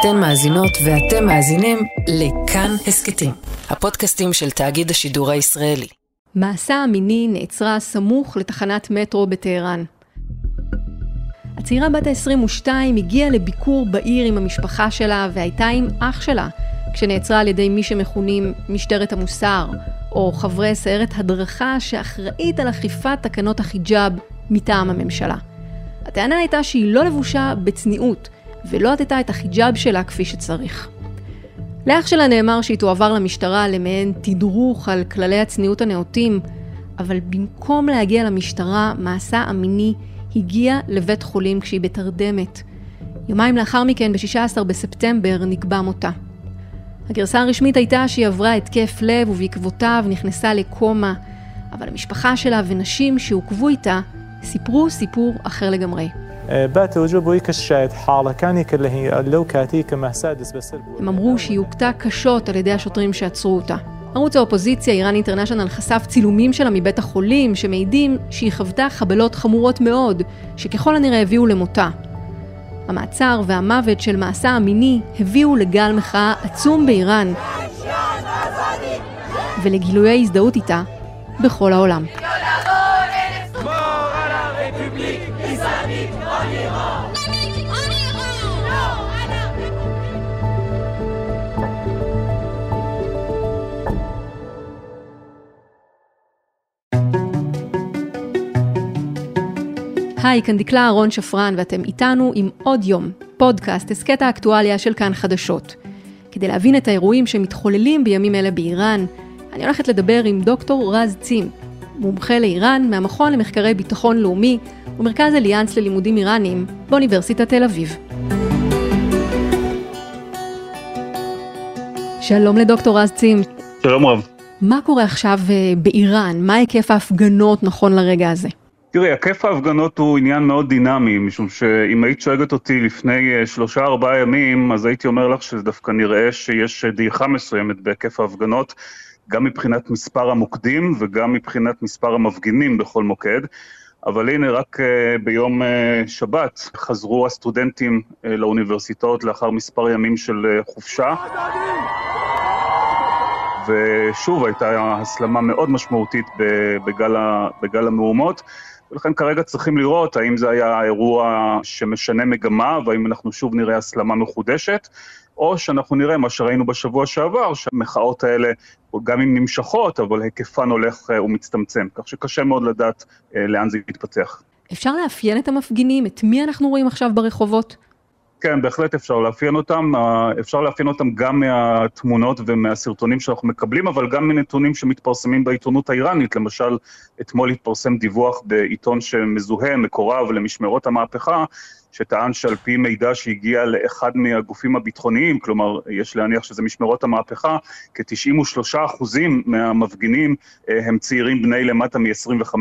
אתן מאזינות ואתם מאזינים לכאן הסכתים, הפודקאסטים של תאגיד השידור הישראלי. מעשה המיני נעצרה סמוך לתחנת מטרו בטהרן. הצעירה בת ה-22 הגיעה לביקור בעיר עם המשפחה שלה והייתה עם אח שלה, כשנעצרה על ידי מי שמכונים משטרת המוסר, או חברי סיירת הדרכה שאחראית על אכיפת תקנות החיג'אב מטעם הממשלה. הטענה הייתה שהיא לא לבושה בצניעות, ולא עטתה את החיג'אב שלה כפי שצריך. לאח שלה נאמר שהיא תועבר למשטרה למעין תדרוך על כללי הצניעות הנאותים, אבל במקום להגיע למשטרה, מעשה המיני הגיע לבית חולים כשהיא בתרדמת. יומיים לאחר מכן, ב-16 בספטמבר, נקבע מותה. הגרסה הרשמית הייתה שהיא עברה התקף לב ובעקבותיו נכנסה לקומה, אבל המשפחה שלה ונשים שעוקבו איתה סיפרו סיפור אחר לגמרי. بات وجوبه كالشاهد حالة كان كله لو كاتي كما سادس بس הם אמרו שהיא הוכתה קשות על ידי השוטרים שעצרו אותה. ערוץ האופוזיציה, איראן אינטרנשיונל, חשף צילומים שלה מבית החולים, שמעידים שהיא חוותה חבלות חמורות מאוד, שככל הנראה הביאו למותה. המעצר והמוות של מעשה המיני הביאו לגל מחאה עצום באיראן, ולגילויי הזדהות איתה בכל העולם. היי, כאן דקלה אהרון שפרן, ואתם איתנו עם עוד יום, פודקאסט, הסכת האקטואליה של כאן חדשות. כדי להבין את האירועים שמתחוללים בימים אלה באיראן, אני הולכת לדבר עם דוקטור רז צים, מומחה לאיראן מהמכון למחקרי ביטחון לאומי ומרכז אליאנס ללימודים איראניים באוניברסיטת תל אביב. שלום לדוקטור רז צים. שלום רב. מה קורה עכשיו אה, באיראן? מה היקף ההפגנות נכון לרגע הזה? תראי, היקף ההפגנות הוא עניין מאוד דינמי, משום שאם היית שואגת אותי לפני אה, שלושה ארבעה ימים, אז הייתי אומר לך שזה דווקא נראה שיש דעיכה מסוימת בהיקף ההפגנות, גם מבחינת מספר המוקדים וגם מבחינת מספר המפגינים בכל מוקד. אבל הנה, רק uh, ביום uh, שבת חזרו הסטודנטים לאוניברסיטאות לאחר מספר ימים של חופשה. ושוב הייתה הסלמה מאוד משמעותית בגל, בגל המהומות. ולכן כרגע צריכים לראות האם זה היה אירוע שמשנה מגמה, והאם אנחנו שוב נראה הסלמה מחודשת, או שאנחנו נראה מה שראינו בשבוע שעבר, שהמחאות האלה, גם אם נמשכות, אבל היקפן הולך אה, ומצטמצם, כך שקשה מאוד לדעת אה, לאן זה יתפתח. אפשר לאפיין את המפגינים? את מי אנחנו רואים עכשיו ברחובות? כן, בהחלט אפשר לאפיין אותם. אפשר לאפיין אותם גם מהתמונות ומהסרטונים שאנחנו מקבלים, אבל גם מנתונים שמתפרסמים בעיתונות האיראנית. למשל, אתמול התפרסם דיווח בעיתון שמזוהה, מקורב למשמרות המהפכה, שטען שעל פי מידע שהגיע לאחד מהגופים הביטחוניים, כלומר, יש להניח שזה משמרות המהפכה, כ-93 אחוזים מהמפגינים אה, הם צעירים בני למטה מ-25.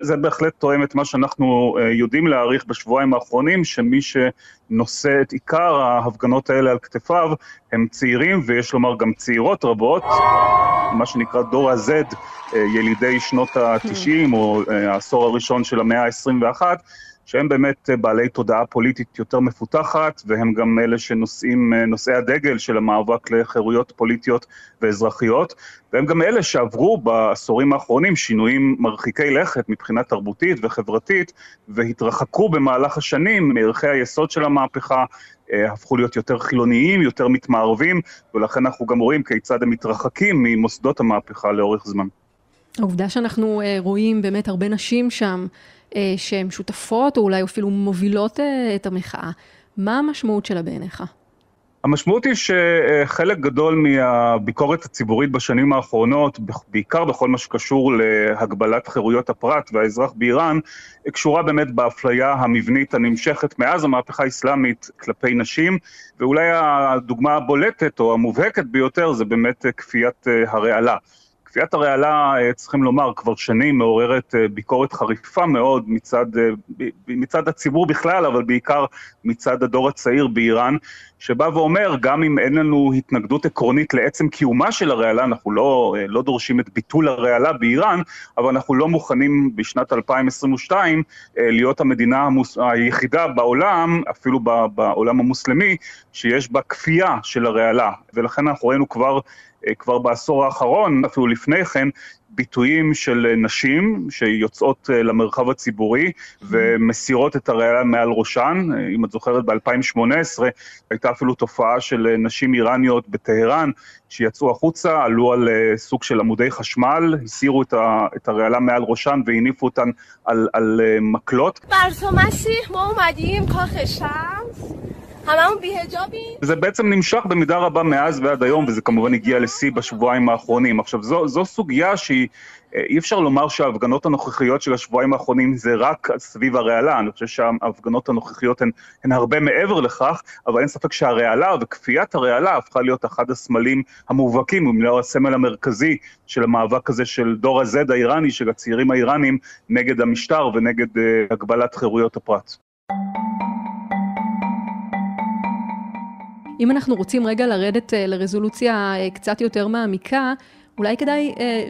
זה בהחלט תואם את מה שאנחנו אה, יודעים להעריך בשבועיים האחרונים, שמי שנושא את עיקר ההפגנות האלה על כתפיו הם צעירים, ויש לומר גם צעירות רבות, מה שנקרא דור ה-Z, אה, ילידי שנות ה-90 או העשור הראשון של המאה ה-21, שהם באמת אה, בעלי תודעה פוליטית יותר מפותחת, והם גם אלה שנושאים, אה, נושאי הדגל של המאבק לחירויות פוליטיות ואזרחיות, והם גם אלה שעברו בעשורים האחרונים שינויים מרחיקי לכת מבחינה תרבותית וחברתית, והתרחקו במהלך השנים מערכי היסוד של המהפכה, אה, הפכו להיות יותר חילוניים, יותר מתמערבים, ולכן אנחנו גם רואים כיצד הם מתרחקים ממוסדות המהפכה לאורך זמן. העובדה שאנחנו רואים באמת הרבה נשים שם, שהן שותפות או אולי אפילו מובילות אה, את המחאה. מה המשמעות שלה בעיניך? המשמעות היא שחלק גדול מהביקורת הציבורית בשנים האחרונות, בעיקר בכל מה שקשור להגבלת חירויות הפרט והאזרח באיראן, קשורה באמת באפליה המבנית הנמשכת מאז המהפכה האסלאמית כלפי נשים, ואולי הדוגמה הבולטת או המובהקת ביותר זה באמת כפיית הרעלה. כפיית הרעלה, צריכים לומר, כבר שנים מעוררת ביקורת חריפה מאוד מצד, מצד הציבור בכלל, אבל בעיקר מצד הדור הצעיר באיראן, שבא ואומר, גם אם אין לנו התנגדות עקרונית לעצם קיומה של הרעלה, אנחנו לא, לא דורשים את ביטול הרעלה באיראן, אבל אנחנו לא מוכנים בשנת 2022 להיות המדינה המוס... היחידה בעולם, אפילו בעולם המוסלמי, שיש בה כפייה של הרעלה, ולכן אנחנו ראינו כבר, כבר בעשור האחרון, אפילו לפני כן, ביטויים של נשים שיוצאות אה, למרחב הציבורי ומסירות את הרעלה מעל ראשן. אם את זוכרת, ב-2018 הייתה אפילו תופעה של אה, נשים איראניות בטהרן שיצאו החוצה, עלו על אה, סוג של עמודי חשמל, הסירו את הרעלה מעל ראשן והניפו אותן על, על מקלות. זה בעצם נמשך במידה רבה מאז ועד היום, וזה כמובן הגיע לשיא בשבועיים האחרונים. עכשיו, זו, זו סוגיה שהיא, אה, אי אפשר לומר שההפגנות הנוכחיות של השבועיים האחרונים זה רק סביב הרעלה, אני חושב שההפגנות הנוכחיות הן, הן הרבה מעבר לכך, אבל אין ספק שהרעלה וכפיית הרעלה הפכה להיות אחד הסמלים המובהקים, אם לא הסמל המרכזי של המאבק הזה של דור ה-Z האיראני, של הצעירים האיראנים, נגד המשטר ונגד uh, הגבלת חירויות הפרט. אם אנחנו רוצים רגע לרדת אה, לרזולוציה אה, קצת יותר מעמיקה, אולי כדאי אה,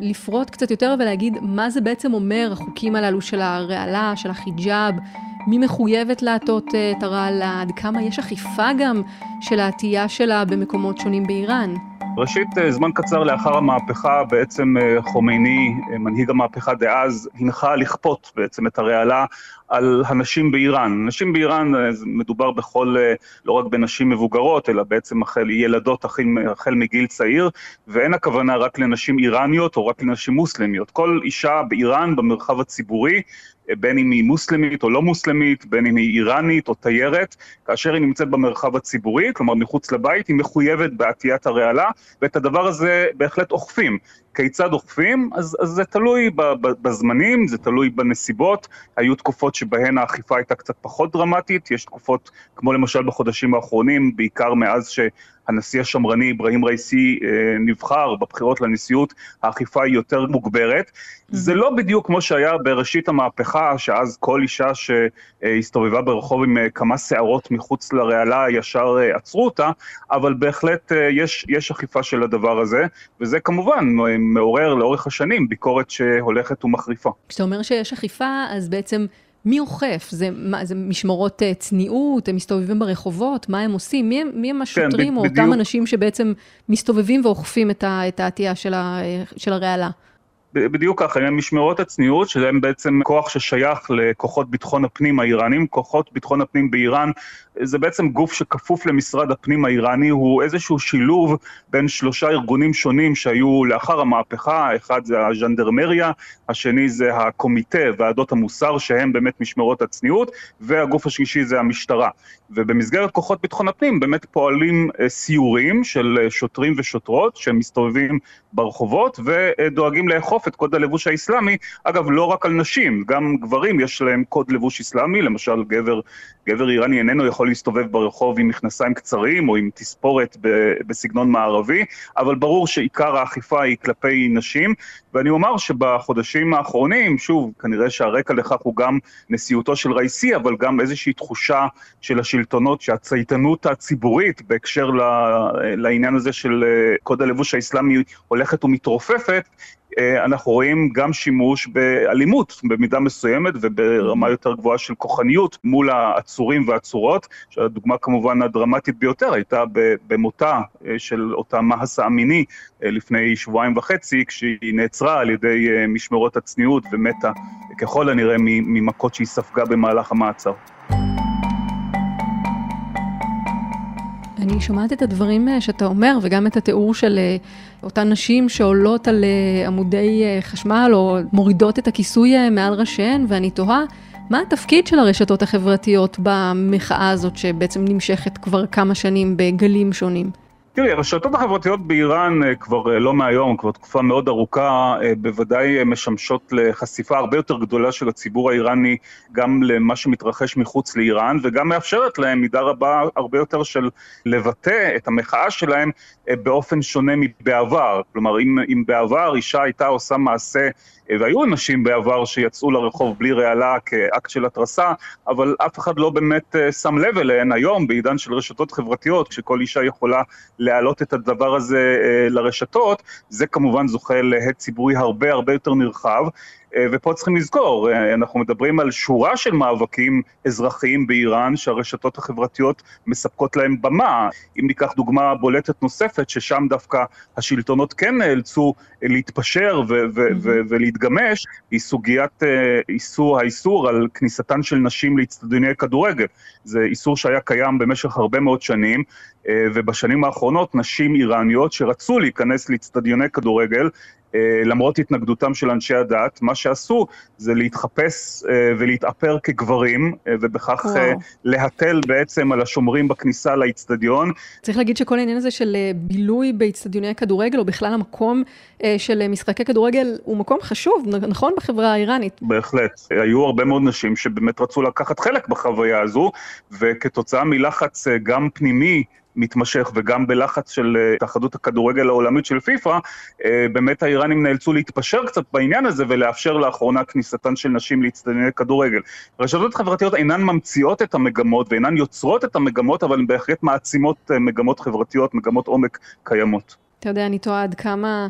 לפרוט קצת יותר ולהגיד מה זה בעצם אומר החוקים הללו של הרעלה, של החיג'אב, מי מחויבת לעטות אה, את הרעלה, עד כמה יש אכיפה גם של העטייה שלה במקומות שונים באיראן. ראשית, זמן קצר לאחר המהפכה, בעצם חומייני, מנהיג המהפכה דאז, הנחה לכפות בעצם את הרעלה על הנשים באיראן. נשים באיראן, אה, מדובר בכל, אה, לא רק בנשים מבוגרות, אלא בעצם החל ילדות החל, החל מגיל צעיר, ואין הכוונה רק לנשים איראניות או רק לנשים מוסלמיות. כל אישה באיראן, במרחב הציבורי, אה, בין אם היא מוסלמית או לא מוסלמית, בין אם היא איראנית או תיירת, כאשר היא נמצאת במרחב הציבורי, כלומר מחוץ לבית, היא מחויבת בעטיית הרעלה, ואת הדבר הזה בהחלט אוכפים. כיצד אוכפים? אז, אז זה תלוי בזמנים, זה תלוי בנסיבות. היו תקופות שבהן האכיפה הייתה קצת פחות דרמטית, יש תקופות, כמו למשל בחודשים האחרונים, בעיקר מאז ש... הנשיא השמרני אברהים רייסי אה, נבחר בבחירות לנשיאות, האכיפה היא יותר מוגברת. זה לא בדיוק כמו שהיה בראשית המהפכה, שאז כל אישה שהסתובבה ברחוב עם אה, כמה שערות מחוץ לרעלה, ישר אה, עצרו אותה, אבל בהחלט יש, יש אכיפה של הדבר הזה, וזה כמובן מעורר לאורך השנים ביקורת שהולכת ומחריפה. כשאתה אומר שיש אכיפה, אז בעצם... מי אוכף? זה, מה, זה משמרות uh, צניעות? הם מסתובבים ברחובות? מה הם עושים? מי, מי הם כן, השוטרים כן, או אותם אנשים שבעצם מסתובבים ואוכפים את העטייה של, של הרעלה? בדיוק ככה, הם משמרות הצניעות, שהם בעצם כוח ששייך לכוחות ביטחון הפנים האיראנים. כוחות ביטחון הפנים באיראן זה בעצם גוף שכפוף למשרד הפנים האיראני, הוא איזשהו שילוב בין שלושה ארגונים שונים שהיו לאחר המהפכה, האחד זה הז'נדרמריה, השני זה הקומיטה, ועדות המוסר, שהם באמת משמרות הצניעות, והגוף השלישי זה המשטרה. ובמסגרת כוחות ביטחון הפנים באמת פועלים אה, סיורים של אה, שוטרים ושוטרות שמסתובבים ברחובות ודואגים לאכוף את קוד הלבוש האסלאמי, אגב, לא רק על נשים, גם גברים יש להם קוד לבוש אסלאמי, למשל גבר, גבר איראני איננו יכול להסתובב ברחוב עם מכנסיים קצרים או עם תספורת בסגנון מערבי, אבל ברור שעיקר האכיפה היא כלפי נשים, ואני אומר שבחודשים האחרונים, שוב, כנראה שהרקע לכך הוא גם נשיאותו של רייסי, אבל גם איזושהי תחושה של השלטונות שהצייתנות הציבורית בהקשר לעניין הזה של אה, קוד הלבוש האסלאמי הולכת ומתרופפת, אנחנו רואים גם שימוש באלימות במידה מסוימת וברמה יותר גבוהה של כוחניות מול העצורים והעצורות, שהדוגמה כמובן הדרמטית ביותר הייתה במותה אה, של אותה מהסה אמיני אה, לפני שבועיים וחצי, כשהיא נעצרה על ידי משמרות הצניעות ומתה ככל הנראה ממכות שהיא ספגה במהלך המעצר. אני שומעת את הדברים אה, שאתה אומר, וגם את התיאור של אה, אותן נשים שעולות על אה, עמודי חשמל, או מורידות את הכיסוי מעל ראשיהן, ואני תוהה, מה התפקיד של הרשתות החברתיות במחאה הזאת, שבעצם נמשכת כבר כמה שנים בגלים שונים? תראי, הרשתות החברתיות באיראן אה, כבר אה, לא מהיום, כבר תקופה מאוד ארוכה, אה, בוודאי משמשות לחשיפה הרבה יותר גדולה של הציבור האיראני גם למה שמתרחש מחוץ לאיראן, וגם מאפשרת להם מידה רבה הרבה יותר של לבטא את המחאה שלהם באופן שונה מבעבר. כלומר, אם, אם בעבר אישה הייתה עושה מעשה והיו אנשים בעבר שיצאו לרחוב בלי רעלה כאקט של התרסה, אבל אף אחד לא באמת שם לב אליהן היום, בעידן של רשתות חברתיות, כשכל אישה יכולה להעלות את הדבר הזה אה, לרשתות, זה כמובן זוכה להד ציבורי הרבה הרבה יותר נרחב. אה, ופה צריכים לזכור, אה, אנחנו מדברים על שורה של מאבקים אזרחיים באיראן שהרשתות החברתיות מספקות להם במה. אם ניקח דוגמה בולטת נוספת, ששם דווקא השלטונות כן נאלצו להתפשר ו- ו- ו- ולהתגמש, היא סוגיית אה, איסור, האיסור על כניסתן של נשים לאצטדיוני כדורגל. זה איסור שהיה קיים במשך הרבה מאוד שנים, ובשנים האחרונות נשים איראניות שרצו להיכנס לאצטדיוני כדורגל, למרות התנגדותם של אנשי הדת, מה שעשו זה להתחפש אה, ולהתאפר כגברים, אה, ובכך וואו. להתל בעצם על השומרים בכניסה לאיצטדיון. צריך להגיד שכל העניין הזה של בילוי באיצטדיוני כדורגל, או בכלל המקום של משחקי כדורגל, הוא מקום חשוב, נכון? בחברה האיראנית. בהחלט. היו הרבה מאוד נשים שבאמת רצו לקחת חלק בחוויה הזו, וכתוצאה מלחץ גם פנימי, מתמשך וגם בלחץ של אה, התאחדות הכדורגל העולמית של פיפ"א, אה, באמת האיראנים נאלצו להתפשר קצת בעניין הזה ולאפשר לאחרונה כניסתן של נשים להצטדיוני כדורגל. רשתות חברתיות אינן ממציאות את המגמות ואינן יוצרות את המגמות, אבל הן בהחלט מעצימות אה, מגמות חברתיות, מגמות עומק קיימות. אתה יודע, אני תוהה עד כמה...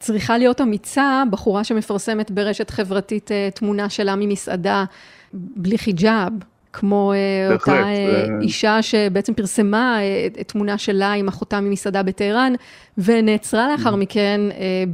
צריכה להיות אמיצה, בחורה שמפרסמת ברשת חברתית תמונה שלה ממסעדה בלי חיג'אב, כמו אה, בהחלט, אותה אה, אישה שבעצם פרסמה אה, תמונה שלה עם אחותה ממסעדה בטהרן, ונעצרה לאחר mm. מכן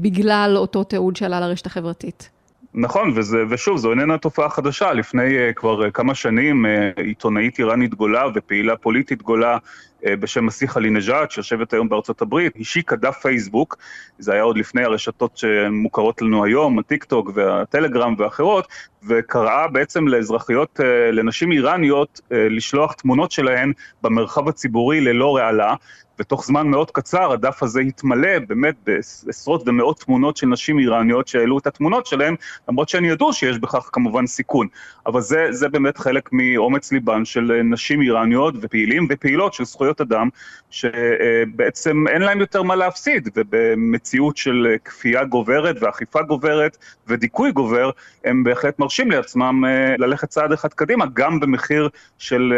בגלל אותו תיעוד שעלה לרשת החברתית. נכון, וזה, ושוב, זו איננה תופעה חדשה. לפני uh, כבר uh, כמה שנים uh, עיתונאית איראנית גדולה ופעילה פוליטית גדולה uh, בשם מסיח עלי-נג'את, שיושבת היום בארצות הברית, השיקה דף פייסבוק, זה היה עוד לפני הרשתות שמוכרות לנו היום, הטיק טוק והטלגרם ואחרות, וקראה בעצם לאזרחיות, uh, לנשים איראניות, uh, לשלוח תמונות שלהן במרחב הציבורי ללא רעלה. ותוך זמן מאוד קצר הדף הזה התמלא באמת בעשרות ומאות תמונות של נשים איראניות שהעלו את התמונות שלהן, למרות שהן ידעו שיש בכך כמובן סיכון. אבל זה, זה באמת חלק מאומץ ליבן של נשים איראניות ופעילים ופעילות של זכויות אדם, שבעצם אין להם יותר מה להפסיד, ובמציאות של כפייה גוברת ואכיפה גוברת ודיכוי גובר, הם בהחלט מרשים לעצמם אה, ללכת צעד אחד קדימה, גם במחיר של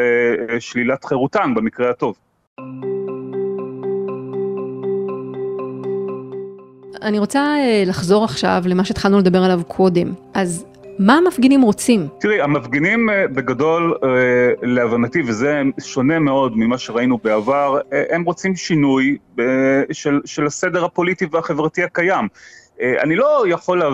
אה, שלילת חירותן במקרה הטוב. אני רוצה אה, לחזור עכשיו למה שהתחלנו לדבר עליו קודם. אז מה המפגינים רוצים? תראי, המפגינים אה, בגדול, אה, להבנתי, וזה שונה מאוד ממה שראינו בעבר, הם רוצים שינוי של, של הסדר הפוליטי והחברתי הקיים. אה, אני לא יכול אה,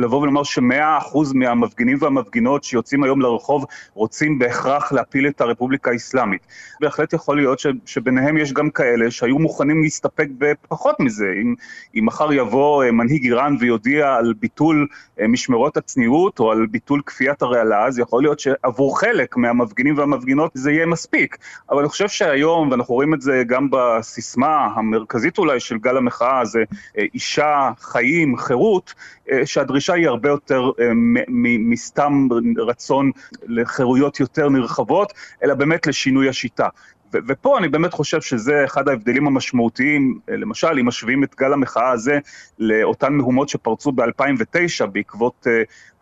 לבוא ולומר שמאה אחוז מהמפגינים והמפגינות שיוצאים היום לרחוב רוצים בהכרח להפיל את הרפובליקה האסלאמית. בהחלט יכול להיות ש, שביניהם יש גם כאלה שהיו מוכנים להסתפק בפחות מזה. אם, אם מחר יבוא אה, מנהיג איראן ויודיע על ביטול משמרות הצניעות או על ביטול כפיית הרעלה, אז יכול להיות שעבור חלק מהמפגינים והמפגינות זה יהיה מספיק. אבל אני חושב שהיום, ואנחנו רואים את זה גם בסיסמה המרכזית אולי של גל המחאה, זה אישה, חיים, חיים, חירות, אה, שהדרישה היא הרבה יותר אה, מסתם רצון לחירויות יותר נרחבות, אלא באמת לשינוי השיטה. ופה אני באמת חושב שזה אחד ההבדלים המשמעותיים, אה, למשל, אם משווים את גל המחאה הזה לאותן מהומות שפרצו ב-2009 בעקבות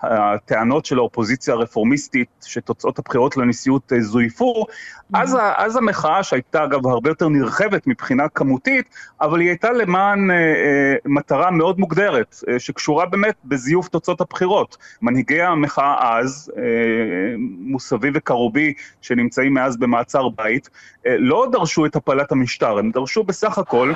הטענות של האופוזיציה הרפורמיסטית שתוצאות הבחירות לנשיאות אה, זויפו, אז, אז המחאה שהייתה אגב הרבה יותר נרחבת מבחינה כמותית, אבל היא הייתה למען אה, אה, מטרה מאוד מוגדרת, אה, שקשורה באמת בזיוף תוצאות הבחירות. מנהיגי המחאה אז, אה, מוסבי וקרובי, שנמצאים מאז במעצר בית, לא דרשו את הפלת המשטר, הם דרשו בסך הכל...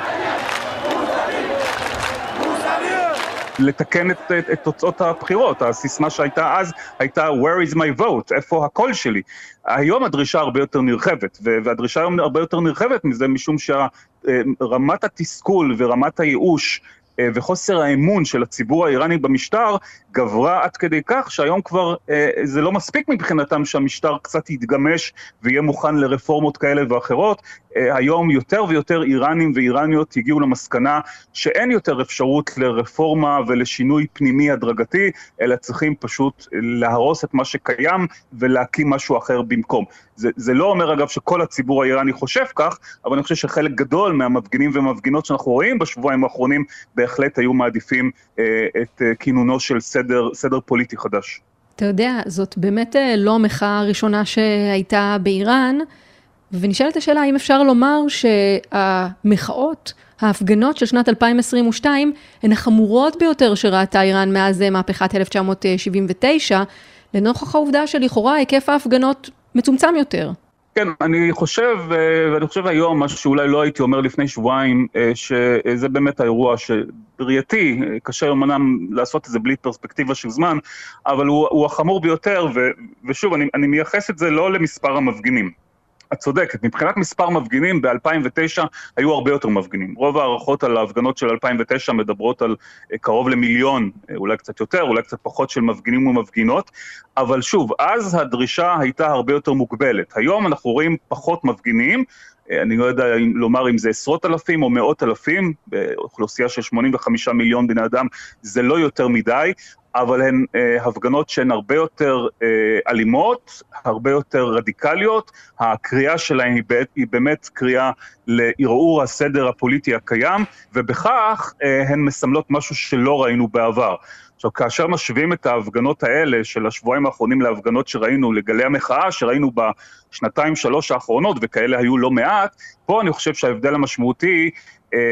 לתקן את, את, את תוצאות הבחירות. הסיסמה שהייתה אז הייתה Where is my vote? איפה הקול שלי? היום הדרישה הרבה יותר נרחבת, והדרישה היום הרבה יותר נרחבת מזה משום שרמת התסכול ורמת הייאוש אה, וחוסר האמון של הציבור האיראני במשטר גברה עד כדי כך שהיום כבר אה, זה לא מספיק מבחינתם שהמשטר קצת יתגמש ויהיה מוכן לרפורמות כאלה ואחרות. אה, היום יותר ויותר איראנים ואיראניות הגיעו למסקנה שאין יותר אפשרות לרפורמה ולשינוי פנימי הדרגתי, אלא צריכים פשוט להרוס את מה שקיים ולהקים משהו אחר במקום. זה, זה לא אומר אגב שכל הציבור האיראני חושב כך, אבל אני חושב שחלק גדול מהמפגינים ומפגינות שאנחנו רואים בשבועיים האחרונים בהחלט היו מעדיפים אה, את אה, כינונו של סדר, סדר פוליטי חדש. אתה יודע, זאת באמת אה, לא המחאה הראשונה שהייתה באיראן, ונשאלת השאלה האם אפשר לומר שהמחאות, ההפגנות של שנת 2022, הן החמורות ביותר שראתה איראן מאז מהפכת 1979, לנוכח העובדה שלכאורה היקף ההפגנות מצומצם יותר. כן, אני חושב, אה, ואני חושב היום, משהו שאולי לא הייתי אומר לפני שבועיים, אה, שזה באמת האירוע שבראייתי, אה, קשה אמנם לעשות את זה בלי פרספקטיבה של זמן, אבל הוא, הוא החמור ביותר, ו, ושוב, אני, אני מייחס את זה לא למספר המפגינים. את צודקת, מבחינת מספר מפגינים, ב-2009 היו הרבה יותר מפגינים. רוב ההערכות על ההפגנות של 2009 מדברות על אה, קרוב למיליון, אה, אולי קצת יותר, אולי קצת פחות של מפגינים ומפגינות, אבל שוב, אז הדרישה הייתה הרבה יותר מוגבלת. היום אנחנו רואים פחות מפגינים, אה, אני לא יודע לומר אם זה עשרות אלפים או מאות אלפים, באוכלוסייה של 85 מיליון בני אדם, זה לא יותר מדי, אבל הן אה, הפגנות שהן הרבה יותר אה, אלימות, הרבה יותר רדיקליות. הקריאה שלהן היא, היא באמת קריאה לערעור הסדר הפוליטי הקיים, ובכך אה, הן מסמלות משהו שלא ראינו בעבר. עכשיו, כאשר משווים את ההפגנות האלה של השבועיים האחרונים להפגנות שראינו, לגלי המחאה שראינו בשנתיים, שלוש האחרונות, וכאלה היו לא מעט, פה אני חושב שההבדל המשמעותי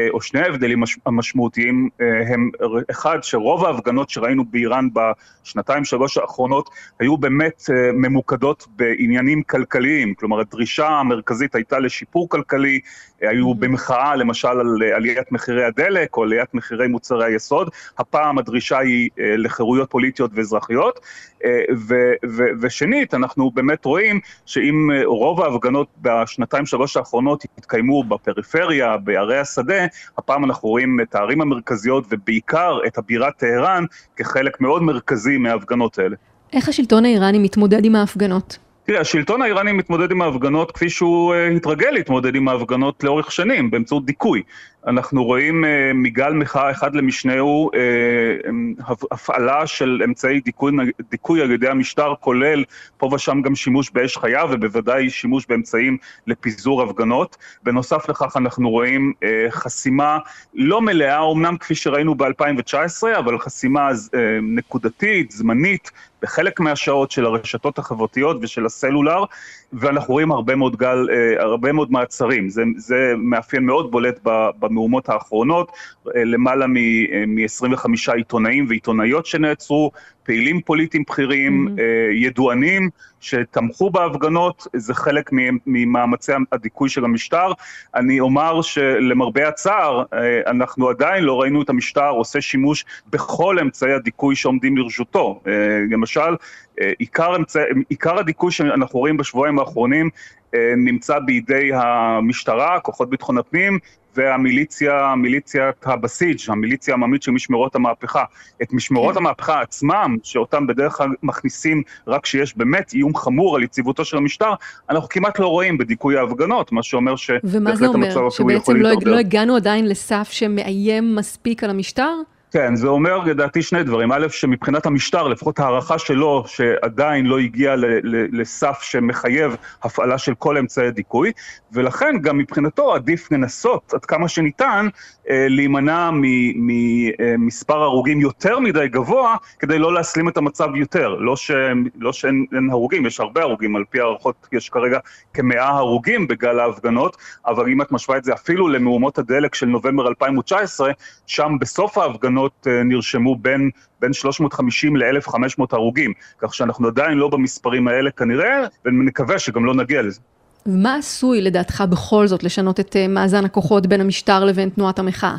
או שני ההבדלים המשמעותיים אה, הם, אחד, שרוב ההפגנות שראינו באיראן בשנתיים, שלוש האחרונות, היו באמת אה, ממוקדות בעניינים כלכליים, כלומר הדרישה המרכזית הייתה לשיפור כלכלי, היו mm-hmm. במחאה למשל על עליית מחירי הדלק או עליית מחירי מוצרי היסוד, הפעם הדרישה היא לחירויות פוליטיות ואזרחיות, ו- ו- ושנית, אנחנו באמת רואים שאם רוב ההפגנות בשנתיים, שלוש האחרונות התקיימו בפריפריה, בערי השדה, השדה, הפעם אנחנו רואים את הערים המרכזיות ובעיקר את הבירה טהרן כחלק מאוד מרכזי מההפגנות האלה. איך השלטון האיראני מתמודד עם ההפגנות? תראה, השלטון האיראני מתמודד עם ההפגנות כפי שהוא uh, התרגל להתמודד עם ההפגנות לאורך שנים, באמצעות דיכוי. אנחנו רואים uh, מגל מחאה אחד למשנהו uh, הפעלה של אמצעי דיכוי, דיכוי על ידי המשטר, כולל פה ושם גם שימוש באש חיה ובוודאי שימוש באמצעים לפיזור הפגנות. בנוסף לכך אנחנו רואים חסימה לא מלאה, אמנם כפי שראינו ב-2019, אבל חסימה נקודתית, זמנית, בחלק מהשעות של הרשתות החברתיות ושל הסלולר, ואנחנו רואים הרבה מאוד גל, אה, הרבה מאוד מעצרים. זה, זה מאפיין מאוד בולט במהומות האחרונות, אה, למעלה מ-25 אה, עיתונאים ועיתונאיות שנעצרו, פעילים פוליטיים בכירים, mm-hmm. ידוענים שתמכו בהפגנות, זה חלק ממאמצי הדיכוי של המשטר. אני אומר שלמרבה הצער, אנחנו עדיין לא ראינו את המשטר עושה שימוש בכל אמצעי הדיכוי שעומדים לרשותו. למשל, עיקר, אמצע, עיקר הדיכוי שאנחנו רואים בשבועיים האחרונים אה, נמצא בידי המשטרה, כוחות ביטחון הפנים, והמיליציה, מיליציית הבסיג', המיליציה העממית של משמרות המהפכה. את משמרות כן. המהפכה עצמם, שאותם בדרך כלל מכניסים רק כשיש באמת איום חמור על יציבותו של המשטר, אנחנו כמעט לא רואים בדיכוי ההפגנות, מה שאומר שבהחלט המצב אפילו יכול להתערב. שבעצם לא הגענו עדיין לסף שמאיים מספיק על המשטר? כן, זה אומר לדעתי שני דברים. א', שמבחינת המשטר, לפחות ההערכה שלו, שעדיין לא הגיע ל- ל- לסף שמחייב הפעלה של כל אמצעי דיכוי, ולכן גם מבחינתו עדיף לנסות עד כמה שניתן אה, להימנע ממספר אה, הרוגים יותר מדי גבוה, כדי לא להסלים את המצב יותר. לא, ש, לא שאין הרוגים, יש הרבה הרוגים, על פי הערכות יש כרגע כמאה הרוגים בגל ההפגנות, אבל אם את משווה את זה אפילו למהומות הדלק של נובמבר 2019, שם בסוף ההפגנות האחרונות אה, נרשמו בין, בין 350 ל-1,500 הרוגים, כך שאנחנו עדיין לא במספרים האלה כנראה, ונקווה שגם לא נגיע לזה. מה עשוי לדעתך בכל זאת לשנות את אה, מאזן הכוחות בין המשטר לבין תנועת המחאה?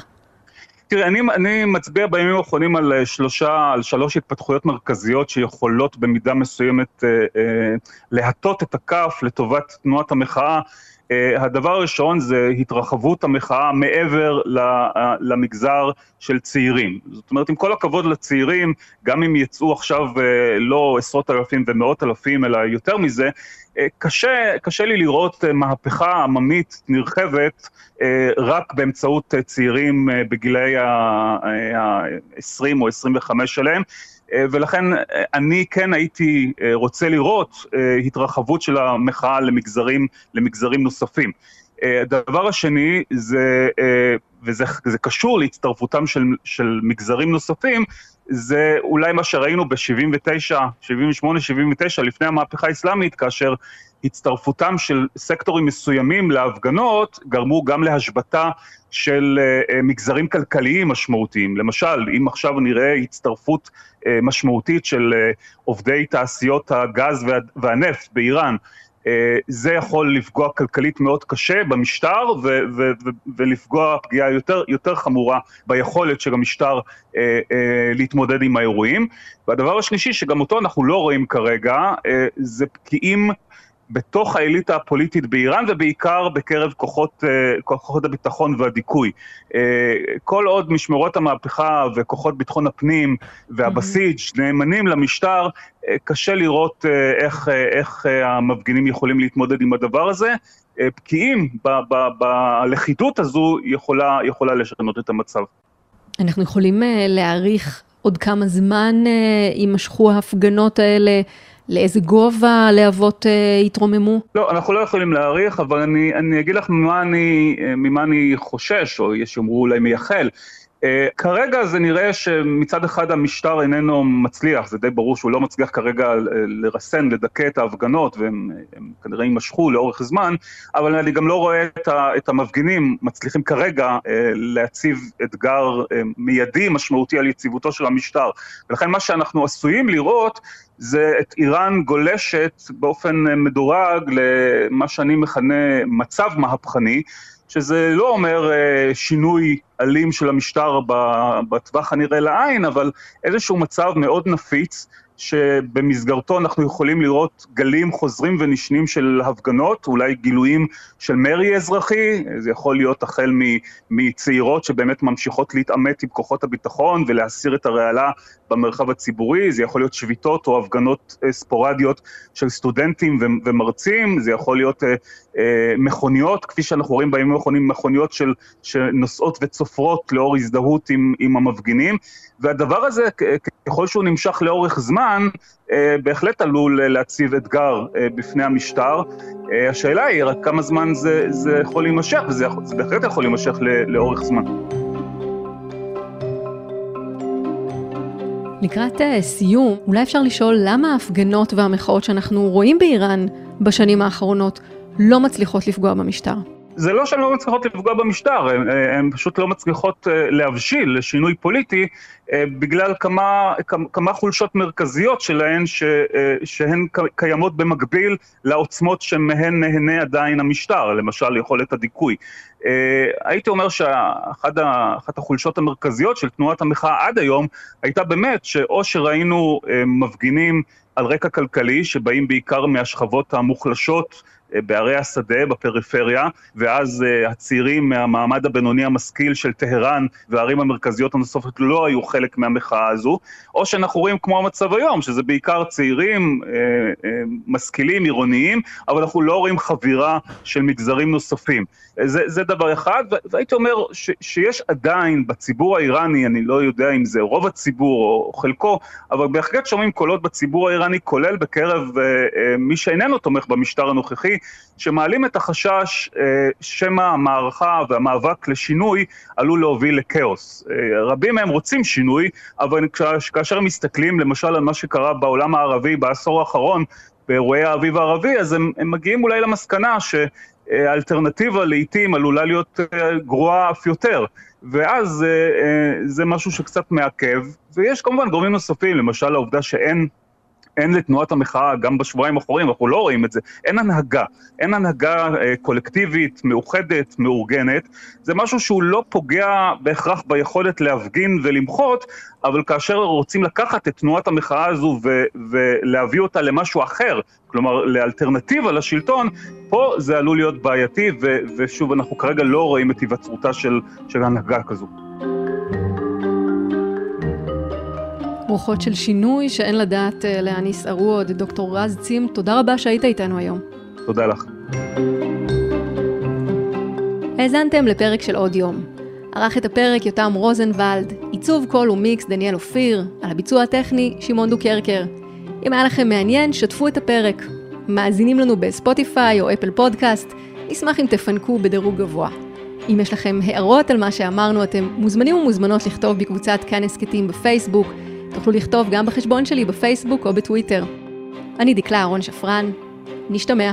תראה, אני, אני מצביע בימים האחרונים על אה, שלושה, על שלוש התפתחויות מרכזיות שיכולות במידה מסוימת אה, אה, להטות את הכף לטובת תנועת המחאה הדבר הראשון זה התרחבות המחאה מעבר למגזר של צעירים. זאת אומרת, עם כל הכבוד לצעירים, גם אם יצאו עכשיו לא עשרות אלפים ומאות אלפים, אלא יותר מזה, קשה, קשה לי לראות מהפכה עממית נרחבת רק באמצעות צעירים בגילאי ה-20 או 25 שלהם. ולכן אני כן הייתי רוצה לראות התרחבות של המחאה למגזרים, למגזרים נוספים. הדבר השני זה, וזה זה קשור להצטרפותם של, של מגזרים נוספים, זה אולי מה שראינו ב-79, 78, 79, לפני המהפכה האסלאמית, כאשר הצטרפותם של סקטורים מסוימים להפגנות גרמו גם להשבתה של uh, מגזרים כלכליים משמעותיים. למשל, אם עכשיו נראה הצטרפות uh, משמעותית של עובדי תעשיות הגז וה, והנפט באיראן, זה יכול לפגוע כלכלית מאוד קשה במשטר ו- ו- ו- ולפגוע פגיעה יותר, יותר חמורה ביכולת של המשטר uh, uh, להתמודד עם האירועים. והדבר השלישי, שגם אותו אנחנו לא רואים כרגע, uh, זה פגיעים בתוך האליטה הפוליטית באיראן ובעיקר בקרב כוחות, אה, כוחות הביטחון והדיכוי. אה, כל עוד משמרות המהפכה וכוחות ביטחון הפנים והבסיג'. נאמנים למשטר, אה, קשה לראות איך, איך המפגינים יכולים להתמודד עם הדבר הזה. בקיאים בלכידות הזו יכולה, יכולה לשנות את המצב. אנחנו יכולים להעריך עוד כמה זמן יימשכו ההפגנות האלה? לאיזה גובה הלהבות uh, יתרוממו? לא, אנחנו לא יכולים להעריך, אבל אני, אני אגיד לך ממה אני, אה, ממה אני חושש, או יש יאמרו אולי מייחל. Uh, כרגע זה נראה שמצד אחד המשטר איננו מצליח, זה די ברור שהוא לא מצליח כרגע לרסן, לדכא את ההפגנות, והם כנראה יימשכו לאורך זמן, אבל אני גם לא רואה את, ה, את המפגינים מצליחים כרגע להציב אתגר מיידי משמעותי על יציבותו של המשטר. ולכן מה שאנחנו עשויים לראות זה את איראן גולשת באופן מדורג למה שאני מכנה מצב מהפכני, שזה לא אומר uh, שינוי אלים של המשטר בטווח הנראה לעין, אבל איזשהו מצב מאוד נפיץ, שבמסגרתו אנחנו יכולים לראות גלים חוזרים ונשנים של הפגנות, אולי גילויים של מרי אזרחי, זה יכול להיות החל מצעירות שבאמת ממשיכות להתעמת עם כוחות הביטחון ולהסיר את הרעלה במרחב הציבורי, זה יכול להיות שביתות או הפגנות אה, ספורדיות של סטודנטים ומרצים, זה יכול להיות אה, אה, מכוניות, כפי שאנחנו רואים בימים האחרונים, מכוניות של, שנוסעות וצופרות לאור הזדהות עם, עם המפגינים, והדבר הזה, ככל שהוא נמשך לאורך זמן, בהחלט עלול להציב אתגר בפני המשטר. השאלה היא רק כמה זמן זה, זה יכול להימשך, וזה בהחלט יכול להימשך לאורך זמן. לקראת אה, סיום, אולי אפשר לשאול למה ההפגנות והמחאות שאנחנו רואים באיראן בשנים האחרונות לא מצליחות לפגוע במשטר? זה לא שהן לא מצליחות לפגוע במשטר, הן פשוט לא מצליחות אה, להבשיל לשינוי פוליטי אה, בגלל כמה, כמה חולשות מרכזיות שלהן ש, שהן קיימות במקביל לעוצמות שמהן נהנה עדיין המשטר, למשל יכולת הדיכוי. אה, הייתי אומר שאחת החולשות המרכזיות של תנועת המחאה עד היום הייתה באמת שאו שראינו אה, מפגינים על רקע כלכלי שבאים בעיקר מהשכבות המוחלשות בערי השדה, בפריפריה, ואז uh, הצעירים מהמעמד הבינוני המשכיל של טהרן והערים המרכזיות הנוספות לא היו חלק מהמחאה הזו, או שאנחנו רואים כמו המצב היום, שזה בעיקר צעירים, uh, uh, משכילים, עירוניים, אבל אנחנו לא רואים חבירה של מגזרים נוספים. זה, זה דבר אחד, והייתי אומר ש, שיש עדיין בציבור האיראני, אני לא יודע אם זה רוב הציבור או, חלקו, אבל בהחלט שומעים קולות בציבור האיראני, כולל בקרב uh, uh, מי שאיננו תומך במשטר הנוכחי, שמעלים את החשש uh, שמא המערכה והמאבק לשינוי עלול להוביל לכאוס. Uh, רבים מהם רוצים שינוי, אבל כאשר הם מסתכלים למשל על מה שקרה בעולם הערבי בעשור האחרון, באירועי האביב הערבי, אז הם, הם מגיעים אולי למסקנה ש... האלטרנטיבה לעיתים עלולה להיות אה, גרועה אף יותר, ואז אה, אה, זה משהו שקצת מעכב, ויש כמובן גורמים נוספים, למשל העובדה שאין אין לתנועת המחאה, גם בשבועיים האחרונים, אנחנו לא רואים את זה, אין הנהגה, אין הנהגה אה, קולקטיבית, מאוחדת, מאורגנת, זה משהו שהוא לא פוגע בהכרח ביכולת להפגין ולמחות, אבל כאשר רוצים לקחת את תנועת המחאה הזו ו- ולהביא אותה למשהו אחר, כלומר לאלטרנטיבה לשלטון, פה זה עלול להיות בעייתי, ו- ושוב, אנחנו כרגע לא רואים את היווצרותה של, של הנהגה כזו. רוחות של שינוי שאין לדעת אה, לאן יסערו עוד. דוקטור רז צימט, תודה רבה שהיית איתנו היום. תודה לך. האזנתם לפרק של עוד יום. ערך את הפרק יותם רוזנבלד, עיצוב קול ומיקס דניאל אופיר, על הביצוע הטכני שמעון דוקרקר. אם היה לכם מעניין, שתפו את הפרק. מאזינים לנו בספוטיפיי או אפל פודקאסט, נשמח אם תפנקו בדירוג גבוה. אם יש לכם הערות על מה שאמרנו, אתם מוזמנים ומוזמנות לכתוב בקבוצת כאן הסכתים בפייסבוק, תוכלו לכתוב גם בחשבון שלי בפייסבוק או בטוויטר. אני דקלה אהרון שפרן, נשתמע.